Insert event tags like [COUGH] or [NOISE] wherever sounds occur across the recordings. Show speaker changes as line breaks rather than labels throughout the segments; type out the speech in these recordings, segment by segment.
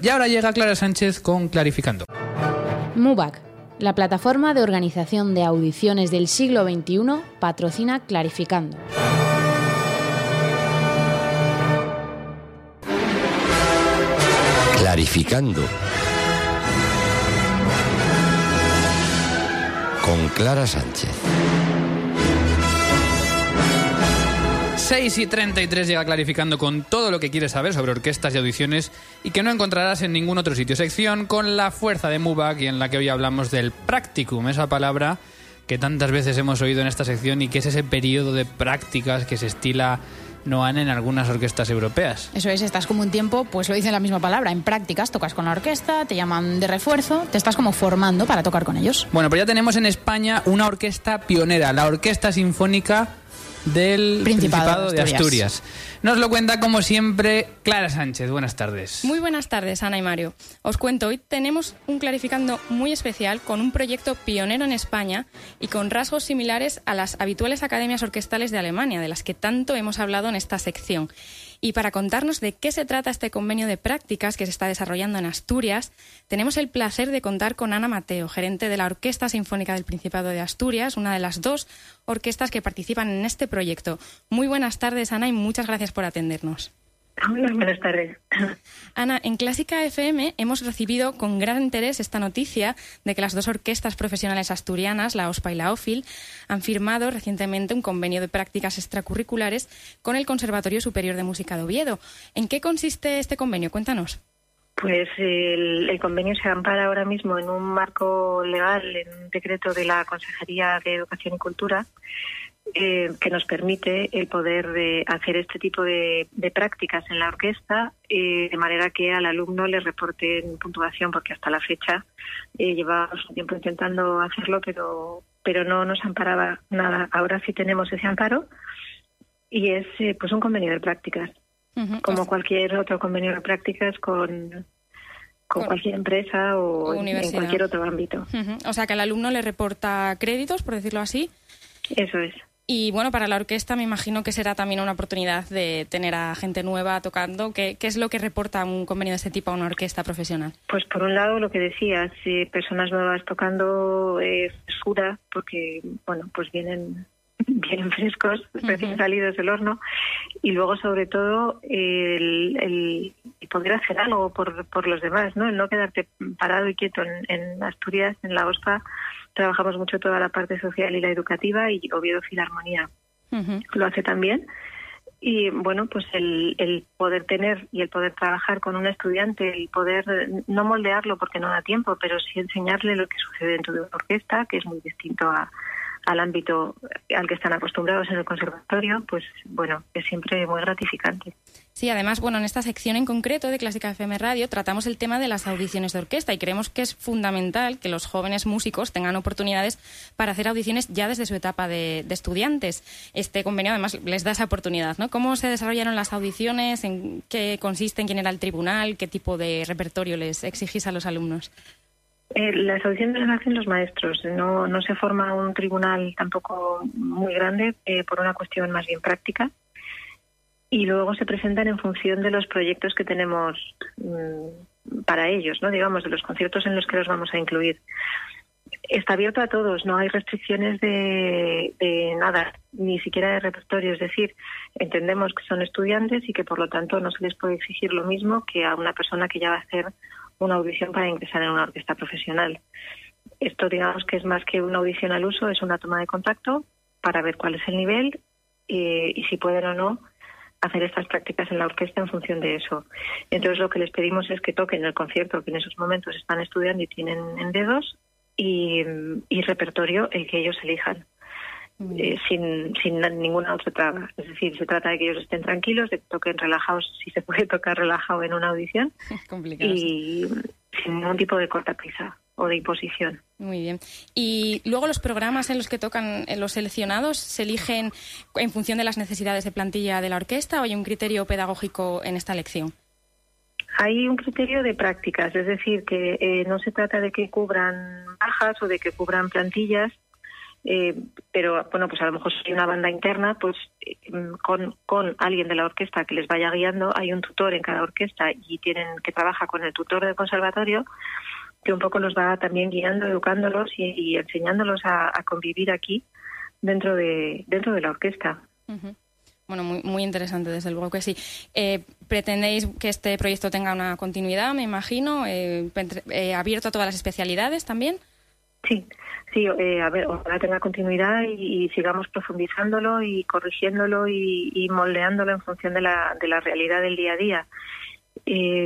Y ahora llega Clara Sánchez con Clarificando.
MUBAC, la plataforma de organización de audiciones del siglo XXI, patrocina Clarificando.
Clarificando. Con Clara Sánchez.
6 y 33 llega clarificando con todo lo que quieres saber sobre orquestas y audiciones y que no encontrarás en ningún otro sitio. Sección con la fuerza de MUBAC y en la que hoy hablamos del practicum, esa palabra que tantas veces hemos oído en esta sección y que es ese periodo de prácticas que se estila no han en algunas orquestas europeas.
Eso es, estás como un tiempo, pues lo dice la misma palabra, en prácticas, tocas con la orquesta, te llaman de refuerzo, te estás como formando para tocar con ellos.
Bueno, pues ya tenemos en España una orquesta pionera, la Orquesta Sinfónica del Principado, de, Asturias. Nos lo cuenta como siempre Clara Sánchez. Buenas tardes.
Muy buenas tardes, Ana y Mario. Os cuento, hoy tenemos un clarificando muy especial con un proyecto pionero en España y con rasgos similares a las habituales academias orquestales de Alemania, de las que tanto hemos hablado en esta sección. Y para contarnos de qué se trata este convenio de prácticas que se está desarrollando en Asturias, tenemos el placer de contar con Ana Mateo, gerente de la Orquesta Sinfónica del Principado de Asturias, una de las dos orquestas que participan en este proyecto. Muy buenas tardes, Ana, y muchas gracias por atendernos.
Hola, buenas tardes.
Ana, en Clásica FM hemos recibido con gran interés esta noticia de que las dos orquestas profesionales asturianas, la OSPA y la OFIL, han firmado recientemente un convenio de prácticas extracurriculares con el Conservatorio Superior de Música de Oviedo. ¿En qué consiste este convenio? Cuéntanos.
Pues el, el, convenio se ampara ahora mismo en un marco legal, en un decreto de la Consejería de Educación y Cultura, eh, que nos permite el poder de hacer este tipo de, prácticas en la orquesta, eh, de manera que al alumno le reporten puntuación, porque hasta la fecha eh, llevábamos un tiempo intentando hacerlo, pero, pero no nos amparaba nada. Ahora sí tenemos ese amparo y es eh, pues un convenio de prácticas, como cualquier otro convenio de prácticas con, con, cualquier empresa o, en cualquier otro ámbito.
O sea, que al alumno le reporta créditos, por decirlo así.
Eso es.
Y bueno, para la orquesta me imagino que será también una oportunidad de tener a gente nueva tocando. ¿Qué, es lo que reporta un convenio de este tipo a una orquesta profesional?
Pues por un lado lo que decías, personas nuevas tocando es frescura, porque bueno, pues vienen [LAUGHS] vienen frescos, recién salidos del horno, y luego sobre todo el, el, poder hacer algo por, por los demás, ¿no? El no quedarte parado y quieto en, en Asturias, en la OSPA, trabajamos mucho toda la parte social y la educativa y Oviedo Filarmonía lo hace también. Y bueno, pues el, el poder tener y el poder trabajar con un estudiante, el poder no moldearlo porque no da tiempo, pero sí enseñarle lo que sucede dentro de una orquesta, que es muy distinto a, al ámbito al que están acostumbrados en el conservatorio, pues bueno, es siempre muy gratificante.
Sí, además, bueno, en esta sección en concreto de Clásica FM Radio tratamos el tema de las audiciones de orquesta y creemos que es fundamental que los jóvenes músicos tengan oportunidades para hacer audiciones ya desde su etapa de, estudiantes. Este convenio además les da esa oportunidad, ¿no? ¿Cómo se desarrollaron las audiciones? ¿En qué consisten? ¿Quién era el tribunal? ¿Qué tipo de repertorio les exigís a los alumnos?
Eh, las audiciones las hacen los maestros. No, no se forma un tribunal tampoco muy grande eh, por una cuestión más bien práctica. Y luego se presentan en función de los proyectos que tenemos mm, para ellos, ¿no? Digamos, de los conciertos en los que los vamos a incluir. Está abierto a todos, no hay restricciones de, de nada, ni siquiera de repertorio. Es decir, entendemos que son estudiantes y que por lo tanto no se les puede exigir lo mismo que a una persona que ya va a hacer una audición para ingresar en una orquesta profesional. Esto digamos que es más que una audición al uso, es una toma de contacto para ver cuál es el nivel eh, y si pueden o no hacer estas prácticas en la orquesta en función de eso. Entonces lo que les pedimos es que toquen el concierto que en esos momentos están estudiando y tienen en dedos y, y repertorio el que ellos elijan. Eh, sin, sin ninguna otra traba. Es decir, se trata de que ellos estén tranquilos, de que toquen relajados, [LAUGHS] si se puede tocar relajado en una audición. [LAUGHS]
complicado.
Y sin ningún tipo de cortapisa o de imposición.
Muy bien. Y luego los programas en los que tocan los seleccionados se eligen en función de las necesidades de plantilla de la orquesta o hay un criterio pedagógico en esta elección.
Hay un criterio de prácticas, es decir, que eh, no se trata de que cubran bajas o de que cubran plantillas, eh, pero bueno, pues a lo mejor si hay una banda interna, pues eh, con, con alguien de la orquesta que les vaya guiando, hay un tutor en cada orquesta y tienen que trabaja con el tutor del conservatorio que un poco los va también guiando, educándolos y, enseñándolos a, convivir aquí dentro de dentro de la orquesta.
Bueno, muy, muy interesante, desde luego que sí. Eh, ¿Pretendéis que este proyecto tenga una continuidad, me imagino? Eh, eh, ¿Abierto a todas las especialidades también?
Sí, sí, a ver, ojalá tenga continuidad y, sigamos profundizándolo y corrigiéndolo y, moldeándolo en función de la, de la realidad del día a día.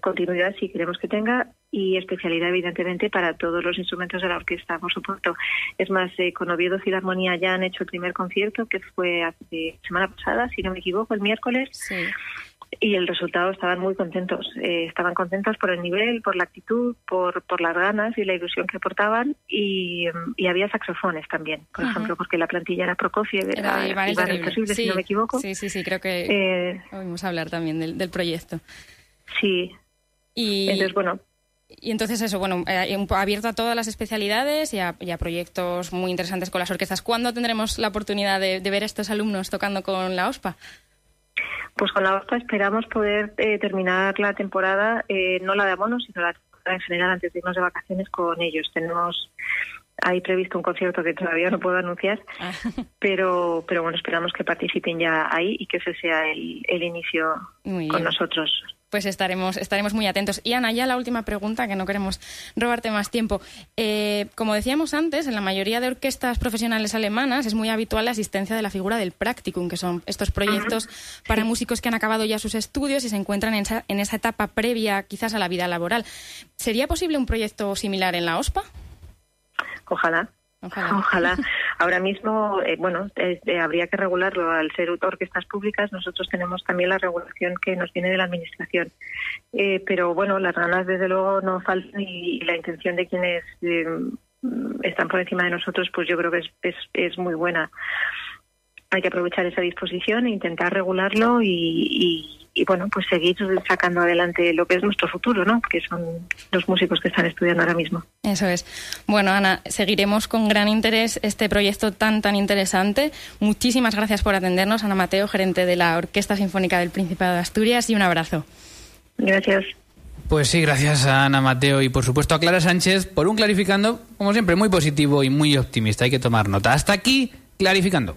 continuidad sí queremos que tenga y especialidad evidentemente para todos los instrumentos de la orquesta, por supuesto. Es más, eh, con Oviedo Filarmonía ya han hecho el primer concierto que fue hace semana pasada, si no me equivoco, el miércoles. Y el resultado estaban muy contentos. Eh, estaban contentos por el nivel, por la actitud, por, por las ganas y la ilusión que aportaban. Y, y había saxofones también, por ejemplo, porque la plantilla era Prokofiev, era, era Imposible, si no me equivoco.
Sí, sí, sí, creo que eh, oímos hablar también del, del proyecto.
Sí. Y... Entonces, bueno,
y entonces eso, bueno, eh, abierto a todas las especialidades y a, proyectos muy interesantes con las orquestas. ¿Cuándo tendremos la oportunidad de, ver a estos alumnos tocando con la OSPA?
Pues con la OSPA esperamos poder eh, terminar la temporada, eh, no la de abono, sino la temporada en general antes de irnos de vacaciones con ellos. Tenemos ahí previsto un concierto que todavía no puedo anunciar, ah. [LAUGHS] pero, pero bueno, esperamos que participen ya ahí y que ese sea el, el inicio con nosotros
pues estaremos, estaremos muy atentos. Y Ana, ya la última pregunta, que no queremos robarte más tiempo. Eh, como decíamos antes, en la mayoría de orquestas profesionales alemanas es muy habitual la asistencia de la figura del practicum, que son estos proyectos para músicos que han acabado ya sus estudios y se encuentran en esa, en esa etapa previa quizás a la vida laboral. ¿Sería posible un proyecto similar en la OSPA?
Ojalá. Ojalá. Ahora mismo, eh, bueno, eh, habría que regularlo al ser orquestas públicas. Nosotros tenemos también la regulación que nos viene de la Administración. Eh, pero bueno, las ganas desde luego no faltan y, la intención de quienes están por encima de nosotros, pues yo creo que es, es, es muy buena. Hay que aprovechar esa disposición e intentar regularlo y y bueno, pues seguir sacando adelante lo que es nuestro futuro, ¿no? Que son los músicos que están estudiando ahora mismo.
Eso es. Bueno, Ana, seguiremos con gran interés este proyecto tan, tan interesante. Muchísimas gracias por atendernos, Ana Mateo, gerente de la Orquesta Sinfónica del Principado de Asturias, y un abrazo.
Gracias.
Pues sí, gracias a Ana Mateo y por supuesto a Clara Sánchez por un clarificando, como siempre, muy positivo y muy optimista. Hay que tomar nota. Hasta aquí, clarificando.